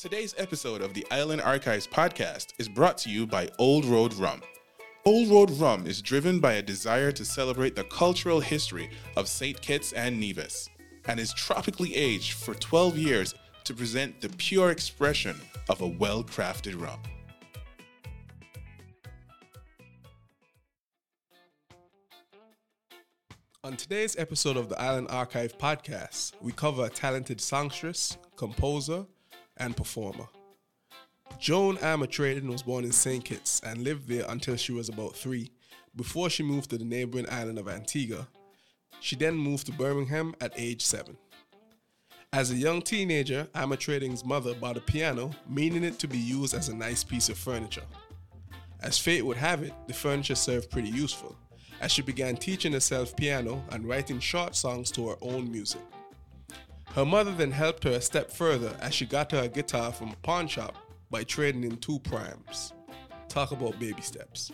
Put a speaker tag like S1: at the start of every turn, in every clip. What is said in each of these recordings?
S1: Today's episode of the Island Archives podcast is brought to you by Old Road Rum. Old Road Rum is driven by a desire to celebrate the cultural history of St. Kitts and Nevis and is tropically aged for 12 years to present the pure expression of a well crafted rum.
S2: On today's episode of the Island Archive podcast, we cover a talented songstress, composer, and performer. Joan Armatrading was born in St. Kitts and lived there until she was about three, before she moved to the neighboring island of Antigua. She then moved to Birmingham at age seven. As a young teenager, Armatrading's mother bought a piano, meaning it to be used as a nice piece of furniture. As fate would have it, the furniture served pretty useful, as she began teaching herself piano and writing short songs to her own music. Her mother then helped her a step further as she got her guitar from a pawn shop by trading in two primes. Talk about baby steps.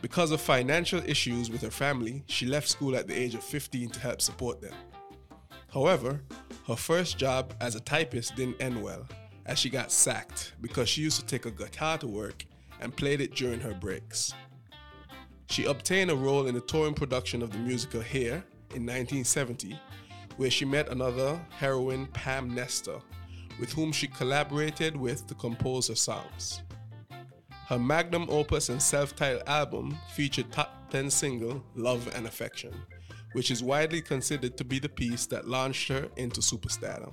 S2: Because of financial issues with her family, she left school at the age of 15 to help support them. However, her first job as a typist didn't end well, as she got sacked because she used to take a guitar to work and played it during her breaks. She obtained a role in the touring production of the musical Hair in 1970, where she met another heroine, Pam Nestor, with whom she collaborated with to compose her songs. Her magnum opus and self titled album featured top 10 single Love and Affection, which is widely considered to be the piece that launched her into superstardom.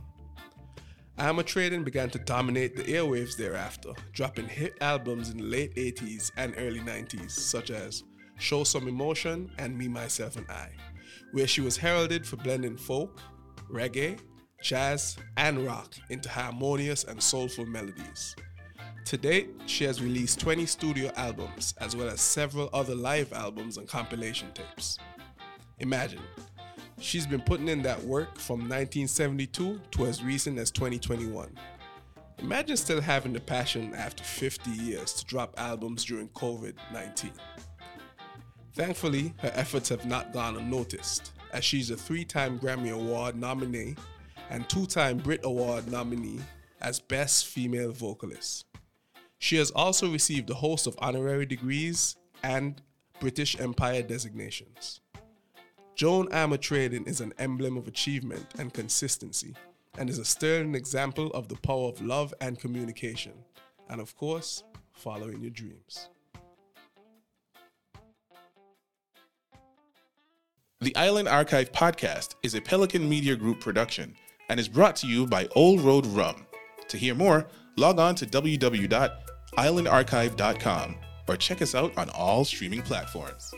S2: Armatrading began to dominate the airwaves thereafter, dropping hit albums in the late 80s and early 90s, such as Show Some Emotion and Me, Myself, and I, where she was heralded for blending folk, reggae, jazz, and rock into harmonious and soulful melodies. To date, she has released 20 studio albums as well as several other live albums and compilation tapes. Imagine, she's been putting in that work from 1972 to as recent as 2021. Imagine still having the passion after 50 years to drop albums during COVID 19. Thankfully, her efforts have not gone unnoticed, as she's a three time Grammy Award nominee and two time Brit Award nominee as Best Female Vocalist. She has also received a host of honorary degrees and British Empire designations. Joan Armatrading is an emblem of achievement and consistency and is a sterling example of the power of love and communication, and of course, following your dreams.
S1: The Island Archive podcast is a Pelican Media Group production and is brought to you by Old Road Rum. To hear more, log on to www.islandarchive.com or check us out on all streaming platforms.